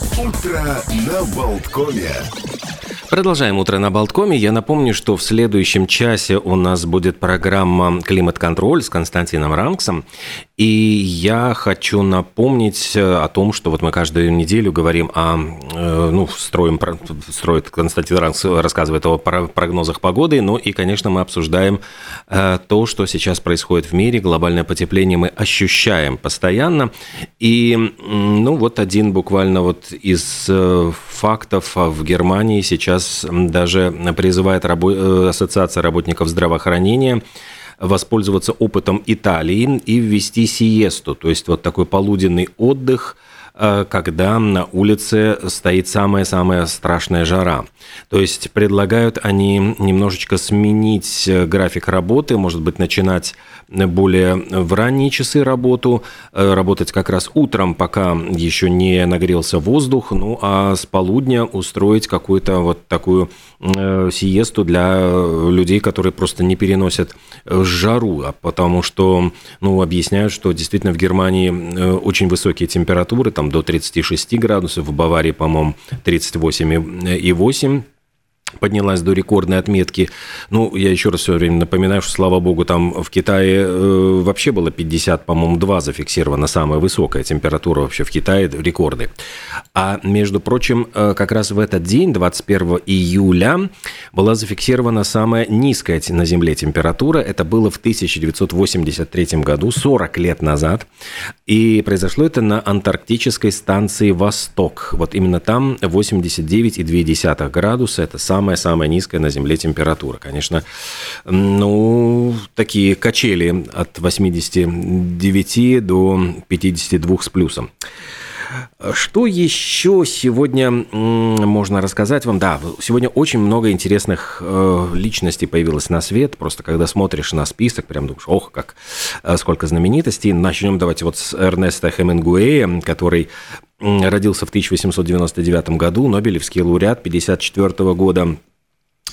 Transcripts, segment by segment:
Утро на Болткоме. Продолжаем утро на Болткоме. Я напомню, что в следующем часе у нас будет программа «Климат-контроль» с Константином Ранксом. И я хочу напомнить о том, что вот мы каждую неделю говорим о, э, ну, строим, строит Константин рассказывает о прогнозах погоды, ну и, конечно, мы обсуждаем э, то, что сейчас происходит в мире. Глобальное потепление мы ощущаем постоянно. И, ну, вот один буквально вот из э, фактов в Германии сейчас даже призывает рабо- э, Ассоциация работников здравоохранения воспользоваться опытом Италии и ввести сиесту, то есть вот такой полуденный отдых – когда на улице стоит самая-самая страшная жара. То есть предлагают они немножечко сменить э, график работы, может быть, начинать более в ранние часы работу, э, работать как раз утром, пока еще не нагрелся воздух, ну а с полудня устроить какую-то вот такую сиесту для людей, которые просто не переносят жару, а потому что, ну, объясняют, что действительно в Германии очень высокие температуры, там до 36 градусов, в Баварии, по-моему, 38,8 поднялась до рекордной отметки. Ну, я еще раз все время напоминаю, что, слава богу, там в Китае э, вообще было 50, по-моему, 2 зафиксирована самая высокая температура вообще в Китае, рекорды. А, между прочим, э, как раз в этот день, 21 июля, была зафиксирована самая низкая на Земле температура. Это было в 1983 году, 40 лет назад. И произошло это на антарктической станции «Восток». Вот именно там 89,2 градуса. Это самая самая-самая низкая на Земле температура. Конечно, ну, такие качели от 89 до 52 с плюсом. Что еще сегодня можно рассказать вам? Да, сегодня очень много интересных э, личностей появилось на свет. Просто когда смотришь на список, прям думаешь, ох, как э, сколько знаменитостей. Начнем давайте вот с Эрнеста Хемингуэя, который родился в 1899 году, Нобелевский лауреат 1954 года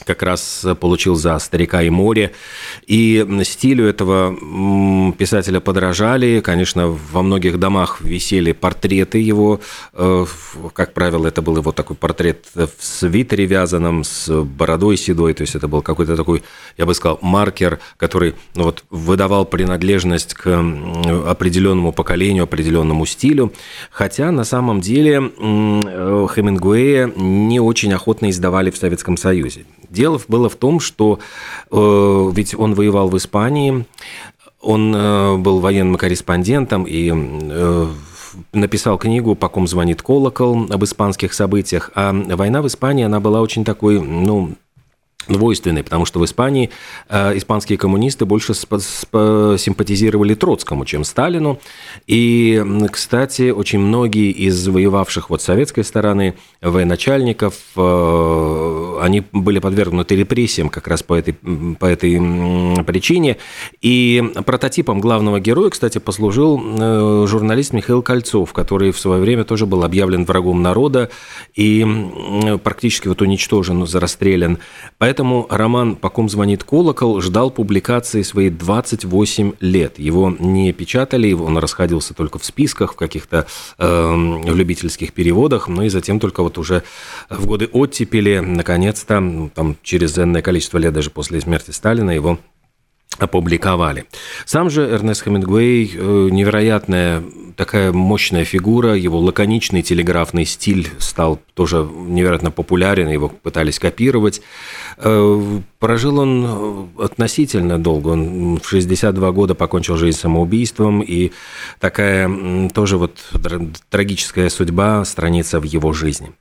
как раз получил за «Старика и море». И стилю этого писателя подражали. Конечно, во многих домах висели портреты его. Э, как правило, это был его такой портрет в свитере вязаном, с бородой седой. То есть это был какой-то такой, я бы сказал, маркер, который ну, вот, выдавал принадлежность к определенному поколению, определенному стилю. Хотя на самом деле э, Хемингуэя не очень охотно издавали в Советском Союзе. Дело было в том, что э, ведь он воевал в Испании, он э, был военным корреспондентом и э, написал книгу «По ком звонит колокол» об испанских событиях. А война в Испании, она была очень такой, ну, двойственный, потому что в Испании э, испанские коммунисты больше симпатизировали Троцкому, чем Сталину. И, кстати, очень многие из воевавших вот с советской стороны военачальников, э, они были подвергнуты репрессиям как раз по этой, по этой причине. И прототипом главного героя, кстати, послужил э, журналист Михаил Кольцов, который в свое время тоже был объявлен врагом народа и практически вот уничтожен, расстрелян. Поэтому Поэтому роман «По ком звонит колокол» ждал публикации свои 28 лет. Его не печатали, он расходился только в списках, в каких-то э, любительских переводах, но и затем только вот уже в годы оттепели, наконец-то, там, через энное количество лет даже после смерти Сталина, его опубликовали. Сам же Эрнест Хемингуэй э, невероятная такая мощная фигура, его лаконичный телеграфный стиль стал тоже невероятно популярен, его пытались копировать. Э, прожил он э, относительно долго, он в 62 года покончил жизнь самоубийством, и такая тоже вот трагическая судьба страница в его жизни.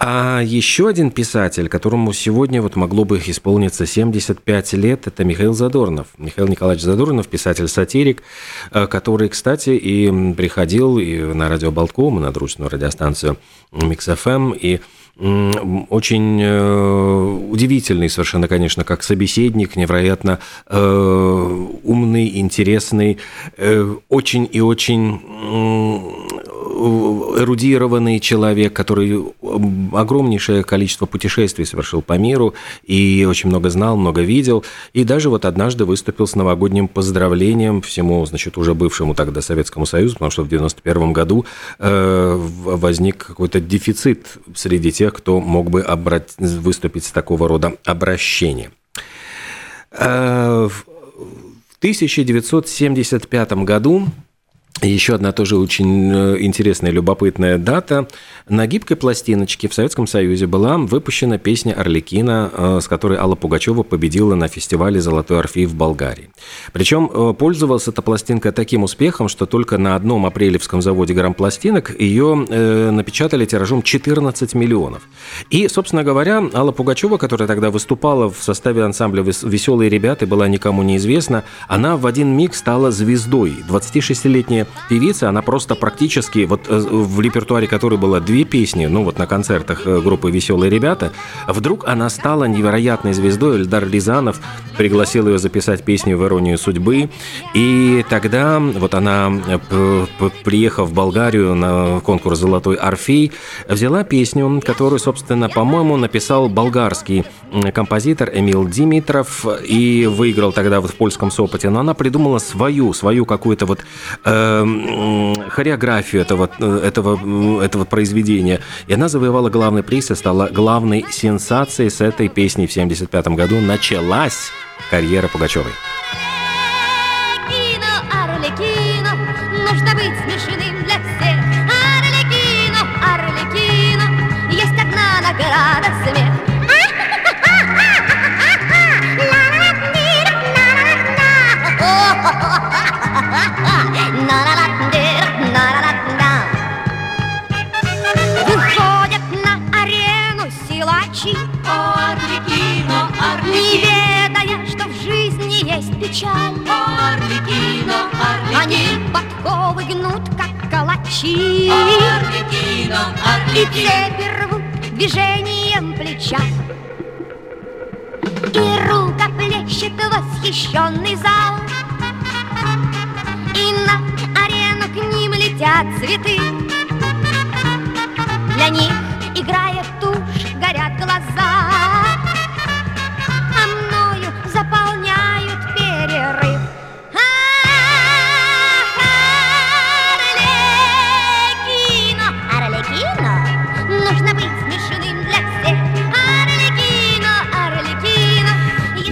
А еще один писатель, которому сегодня вот могло бы исполниться 75 лет, это Михаил Задорнов. Михаил Николаевич Задорнов, писатель-сатирик, э, который, кстати, и приходил и на радио Балтком, и на дружественную радиостанцию Mix FM, и очень э, удивительный совершенно, конечно, как собеседник, невероятно э, умный, интересный, очень и очень эрудированный человек, который огромнейшее количество путешествий совершил по миру и очень много знал, много видел. И даже вот однажды выступил с новогодним поздравлением всему, значит, уже бывшему тогда Советскому Союзу, потому что в 91 году э, возник какой-то дефицит среди тех, кто мог бы обрат... выступить с такого рода обращением. Э, в 1975 году еще одна тоже очень э, интересная, любопытная дата. На гибкой пластиночке в Советском Союзе была выпущена песня «Орликина», э, с которой Алла Пугачева победила на фестивале «Золотой орфей» в Болгарии. Причем э, пользовалась эта пластинка таким успехом, что только на одном апрелевском заводе грампластинок ее напечатали тиражом 14 миллионов. И, собственно говоря, Алла Пугачева, которая тогда выступала в составе ансамбля «Веселые ребята» была никому неизвестна, она в один миг стала звездой. 26-летняя певица, она просто практически, вот э, в репертуаре которой было две песни, ну вот на концертах э, группы «Веселые ребята», вдруг она стала невероятной звездой. Эльдар Рязанов пригласил ее записать песню «В иронию судьбы». И тогда вот она, э, приехав в Болгарию на конкурс «Золотой Орфей», взяла песню, которую, собственно, по-моему, написал болгарский композитор Эмил Димитров и выиграл тогда вот в польском Сопоте. Но она придумала свою, свою какую-то вот э, хореографию этого, этого, этого произведения. И она завоевала главный приз и стала главной сенсацией с этой песней в 1975 году. Началась карьера Пугачевой. нужно быть смешным Выходят на арену силачи. Арлекино, Арлекино Не ведая, что в жизни есть печаль. Арлекино, Арлекино Они подковы гнут, как калачи. Арлекино, Арлекино И цепи рвут движением плеча. И рука плещет восхищенный зал. И на ним летят цветы. Для них играет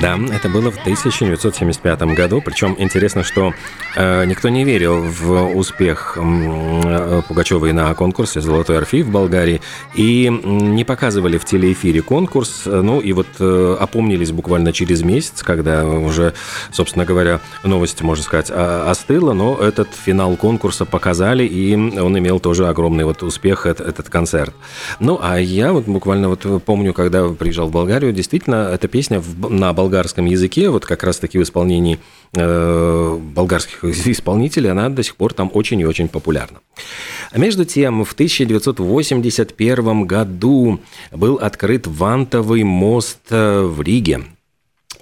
Да, это было в 1975 году, причем интересно, что э, никто не верил в успех э, Пугачевой на конкурсе «Золотой орфей» в Болгарии и не показывали в телеэфире конкурс, ну и вот э, опомнились буквально через месяц, когда уже, собственно говоря, новость, можно сказать, остыла, но этот финал конкурса показали, и он имел тоже огромный вот успех, этот, этот концерт. Ну, а я вот буквально вот помню, когда приезжал в Болгарию, действительно, эта песня на болгарском языке, вот как раз-таки в исполнении э, болгарских исполнителей, она до сих пор там очень и очень популярна. А между тем, в 1981 году был открыт вантовый мост э, в Риге.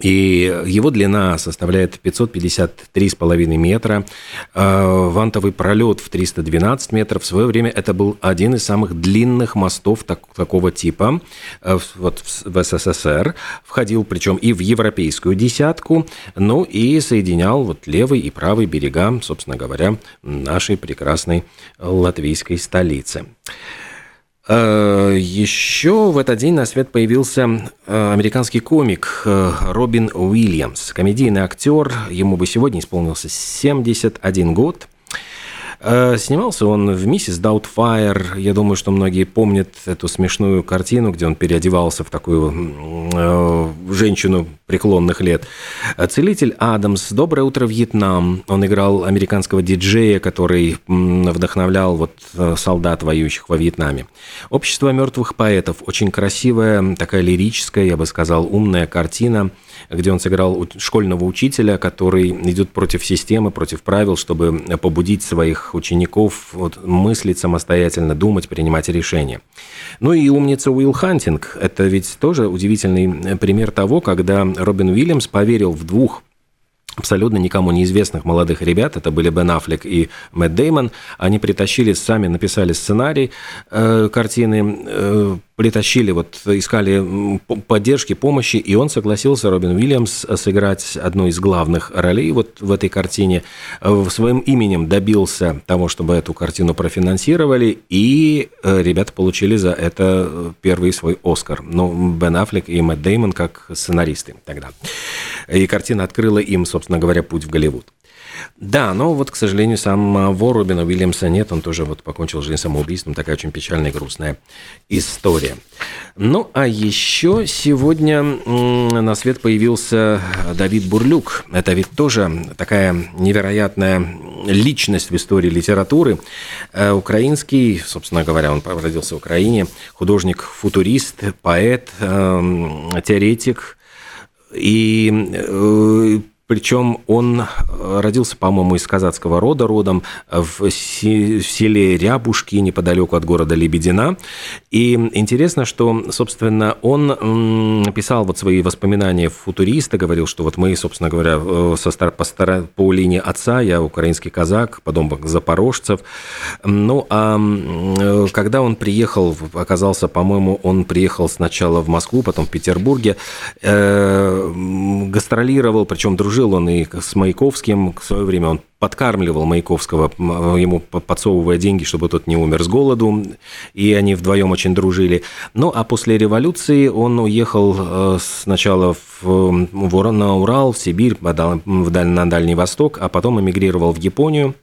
И его длина составляет 553,5 метра. А, вантовый пролет в 312 метров. В свое время это был один из самых длинных мостов так, такого типа э, вот в СССР. Входил причем и в европейскую десятку, ну и соединял вот левый и правый берега, собственно говоря, нашей прекрасной латвийской столицы. Э, Еще в этот день на свет появился э, американский комик э, Робин Уильямс, комедийный актер. Ему бы сегодня исполнился 71 год. Э, снимался он в «Миссис Даутфайр». Я думаю, что многие помнят эту смешную картину, где он переодевался в такую э, женщину преклонных лет. «Целитель Адамс», «Доброе утро, Вьетнам». Он играл американского диджея, который вдохновлял вот э, солдат, воюющих во Вьетнаме. «Общество мертвых поэтов». Очень красивая, такая лирическая, я бы сказал, умная картина – где он сыграл школьного учителя, который идет против системы, против правил, чтобы побудить своих учеников вот, мыслить самостоятельно, думать, принимать решения. Ну и умница Уилл Хантинг. Это ведь тоже удивительный пример того, когда Робин Уильямс поверил в двух абсолютно никому неизвестных молодых ребят, это были Бен Аффлек и Мэтт Деймон, они притащили, сами написали сценарий э, картины, э, притащили, вот искали поддержки, помощи, и он согласился, Робин Уильямс, сыграть одну из главных ролей вот в этой картине. Э, своим именем добился того, чтобы эту картину профинансировали, и э, ребята получили за это первый свой Оскар. Ну, Бен Аффлек и Мэтт Деймон как сценаристы тогда. И картина открыла им, собственно говоря, путь в Голливуд. Да, но вот, к сожалению, самого Робина Уильямса нет, он тоже вот покончил жизнь самоубийством, такая очень печальная и грустная история. Ну, а еще сегодня на свет появился Давид Бурлюк. Это ведь тоже такая невероятная личность в истории литературы. Э, украинский, собственно говоря, он родился в Украине, художник-футурист, поэт, эм, теоретик, и э, причем он э, родился, по-моему, из казацкого рода, родом в селе Рябушки, неподалеку от города Лебедина. И интересно, что, собственно, он писал вот свои воспоминания футуриста, говорил, что вот мы, собственно говоря, э, со стар, по, стар, по линии отца, я украинский казак, потом запорожцев. Ну, а э, когда он приехал, оказался, по-моему, он приехал сначала в Москву, потом в Петербурге, гастролировал, причем дружил дружил он и с Маяковским, в свое время он подкармливал Маяковского, ему подсовывая деньги, чтобы тот не умер с голоду, и они вдвоем очень дружили. Ну, а после революции он уехал э, сначала в, в, на Урал, в Сибирь, на Дальний Восток, а потом эмигрировал в Японию,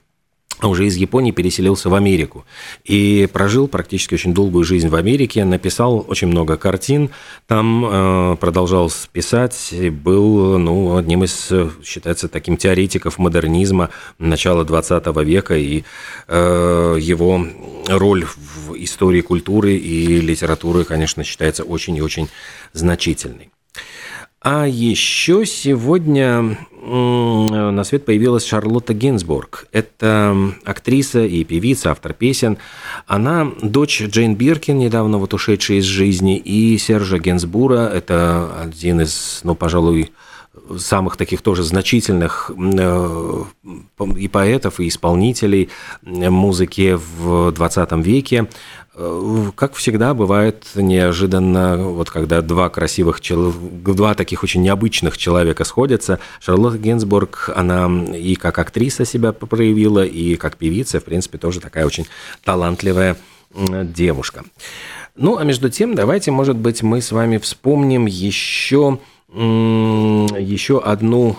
уже из Японии переселился в Америку и прожил практически очень долгую жизнь в Америке, написал очень много картин, там э, продолжал писать, был ну, одним из, считается, таким теоретиков модернизма начала 20 века, и э, его роль в истории культуры и литературы, конечно, считается очень и очень значительной. А еще сегодня на свет появилась Шарлотта Гинзбург. Это актриса и певица, автор песен. Она дочь Джейн Биркин, недавно вот ушедшая из жизни, и Сержа Генсбура. Это один из, ну, пожалуй, самых таких тоже значительных э, и поэтов, и исполнителей музыки в 20 веке. Э, как всегда, бывает неожиданно, вот когда два красивых, два таких очень необычных человека сходятся. Шарлотта Генсбург, она и как актриса себя проявила, и как певица, в принципе, тоже такая очень талантливая девушка. Ну, а между тем, давайте, может быть, мы с вами вспомним еще, еще одну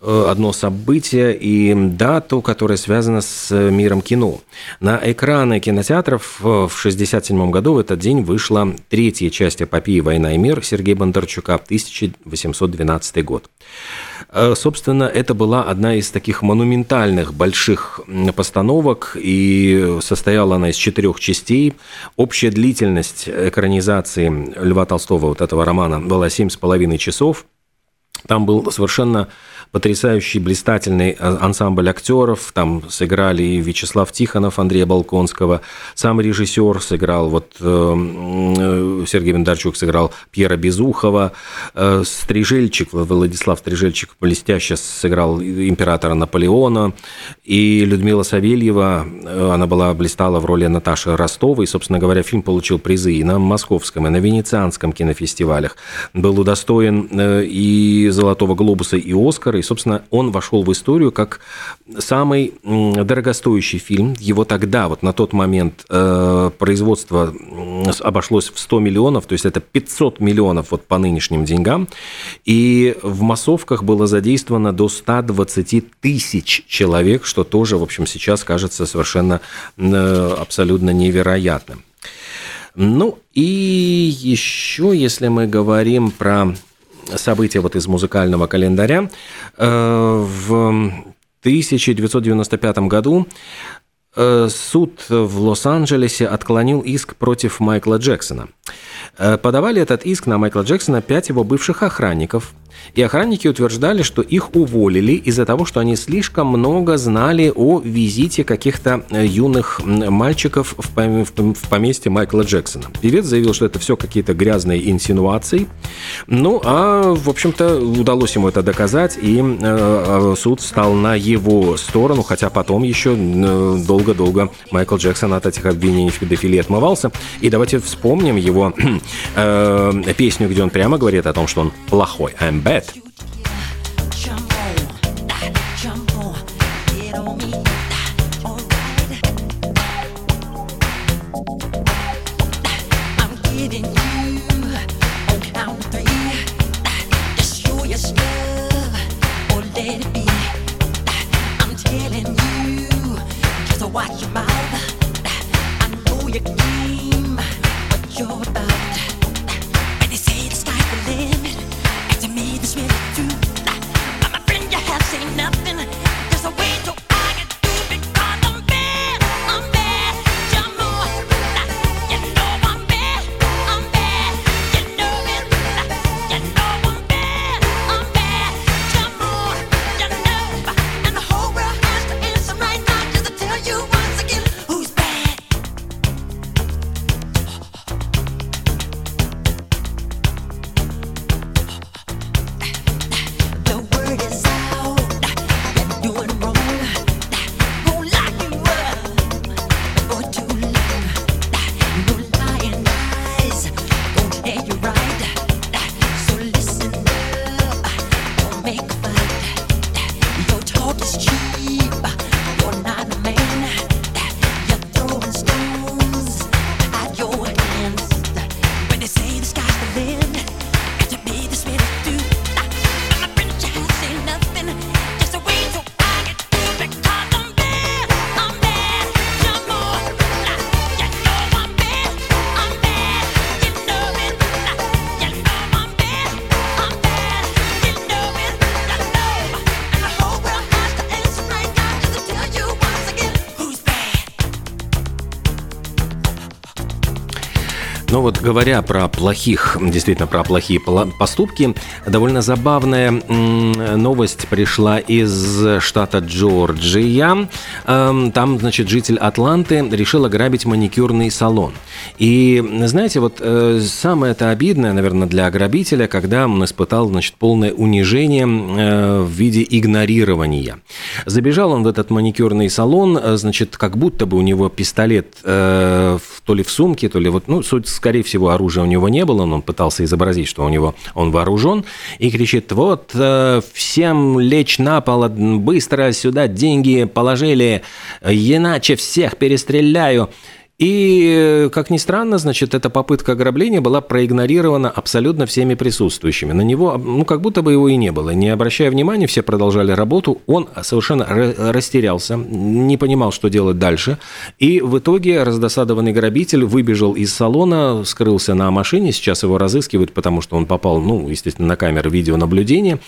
одно событие и дату, которая связана с миром кино. На экраны кинотеатров в 1967 году в этот день вышла третья часть эпопеи «Война и мир» Сергея Бондарчука, 1812 год. Э, собственно, это была одна из таких монументальных больших постановок, и состояла она из четырех частей. Общая длительность экранизации Льва Толстого, вот этого романа, была семь с половиной часов. Там был совершенно потрясающий, блистательный э, ансамбль актеров. Там сыграли и Вячеслав Тихонов, Андрея Балконского. Сам режиссер сыграл, вот э, э, Сергей Бондарчук сыграл Пьера Безухова. Стрижельчик, Владислав Стрижельчик блестяще сыграл императора Наполеона. И Людмила Савельева, она была блистала в роли Наташи Ростовой. Собственно говоря, фильм получил призы и на Московском, и на Венецианском кинофестивалях. Был удостоен и Золотого глобуса, и Оскара и, собственно, он вошел в историю как самый дорогостоящий фильм. Его тогда, вот на тот момент, э, производство обошлось в 100 миллионов, то есть это 500 миллионов вот по нынешним деньгам, и в массовках было задействовано до 120 тысяч человек, что тоже, в общем, сейчас кажется совершенно э, абсолютно невероятным. Ну и еще, если мы говорим про события вот из музыкального календаря. Э, в 1995 году э, суд в Лос-Анджелесе отклонил иск против Майкла Джексона. Э, подавали этот иск на Майкла Джексона пять его бывших охранников – И охранники утверждали, что их уволили из-за того, что они слишком много знали о визите каких-то э, юных мальчиков в поместье Майкла Джексона. Певец заявил, что это все какие-то грязные инсинуации. Ну, а, в общем-то, удалось ему это доказать, и э, суд стал на его сторону, хотя потом еще долго-долго Майкл Джексон от этих обвинений в педофилии отмывался. И давайте вспомним его э, песню, где он прямо говорит о том, что он плохой. I'm bet. me this way. Но вот говоря про плохих, действительно про плохие поступки, довольно забавная новость пришла из штата Джорджия. Эм, там, значит, житель Атланты решил ограбить маникюрный салон. И, знаете, вот э, самое это обидное, наверное, для ограбителя, когда он испытал, значит, полное унижение э, в виде игнорирования. Забежал он в этот маникюрный салон, э, значит, как будто бы у него пистолет то ли в сумке, то ли вот, ну, суть скорее всего, оружия у него не было, но он пытался изобразить, что у него он вооружен, и кричит, вот, э, всем лечь на пол, быстро сюда деньги положили, иначе всех перестреляю. И, как ни странно, значит, эта попытка ограбления была проигнорирована абсолютно всеми присутствующими. На него, ну, как будто бы его и не было. Не обращая внимания, все продолжали работу. Он совершенно растерялся, не понимал, что делать дальше. И в итоге раздосадованный грабитель выбежал из салона, скрылся на машине. Сейчас его разыскивают, потому что он попал, ну, естественно, на камеры видеонаблюдения.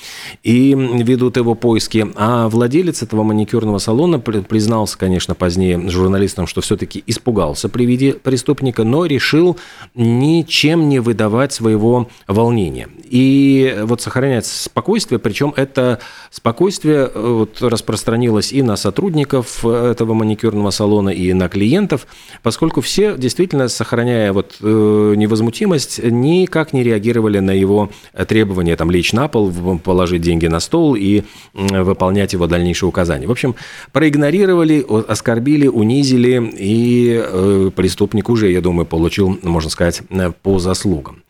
И ведут его поиски. А владелец этого маникюрного салона признался, конечно, позднее журналистам, что все-таки испугался испугался при виде преступника, но решил ничем не выдавать своего волнения. И вот сохранять спокойствие, причем это спокойствие э, вот распространилось и на сотрудников этого маникюрного салона, и на клиентов, поскольку все действительно, сохраняя вот э, невозмутимость, никак не реагировали на его требования там лечь на пол, положить деньги на стол и выполнять его дальнейшие указания. В общем, проигнорировали, оскорбили, унизили и э, преступник уже, я думаю, получил, можно сказать, э, по заслугам.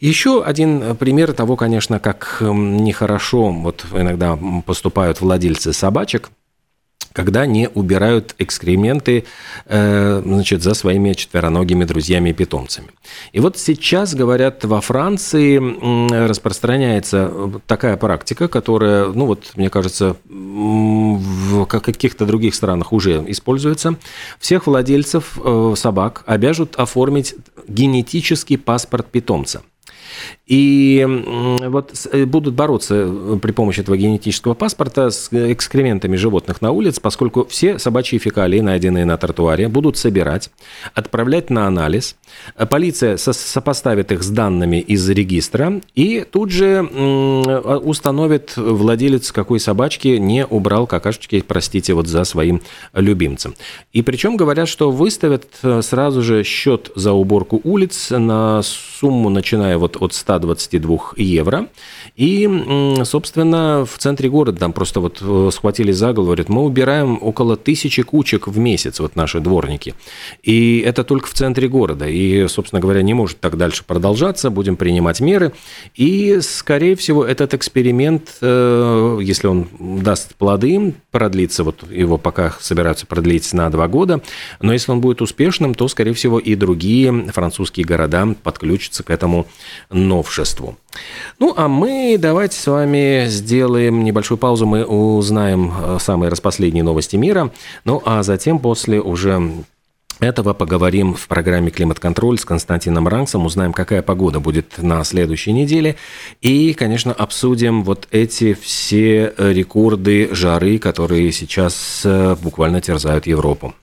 Еще один пример того, конечно, как нехорошо вот иногда поступают владельцы собачек – когда не убирают экскременты э, значит, за своими четвероногими друзьями и питомцами. И вот сейчас, говорят, во Франции распространяется такая практика, которая, ну вот, мне кажется, в каких-то других странах уже используется. Всех владельцев э, собак обяжут оформить генетический паспорт питомца. И вот э, будут бороться э, при помощи этого генетического паспорта с экскрементами животных на улице, поскольку все собачьи фекалии, найденные на тротуаре, будут собирать, отправлять на анализ. Полиция сопоставит их с данными из регистра и тут же установит владелец какой собачки не убрал какашечки, простите, вот за своим любимцем. И причем говорят, что выставят э, сразу же счет за уборку улиц на сумму, начиная вот от 122 евро. И, собственно, в центре города там просто вот э, схватили за голову, говорят, мы убираем около тысячи кучек в месяц, вот наши дворники. И это только в центре города. И, собственно говоря, не может так дальше продолжаться, будем принимать меры. И, скорее всего, этот эксперимент, э, если он даст плоды, продлится, вот его пока собираются продлить на два года, но если он будет успешным, то, скорее всего, и другие французские города подключатся к этому новшеству. Ну, а мы давайте с вами сделаем небольшую паузу, мы узнаем э, самые распоследние новости мира, ну, а затем после уже этого поговорим в программе «Климат-контроль» с Константином Ранксом, узнаем, какая погода будет на следующей неделе, и, конечно, обсудим вот эти все рекорды жары, которые сейчас э, буквально терзают Европу.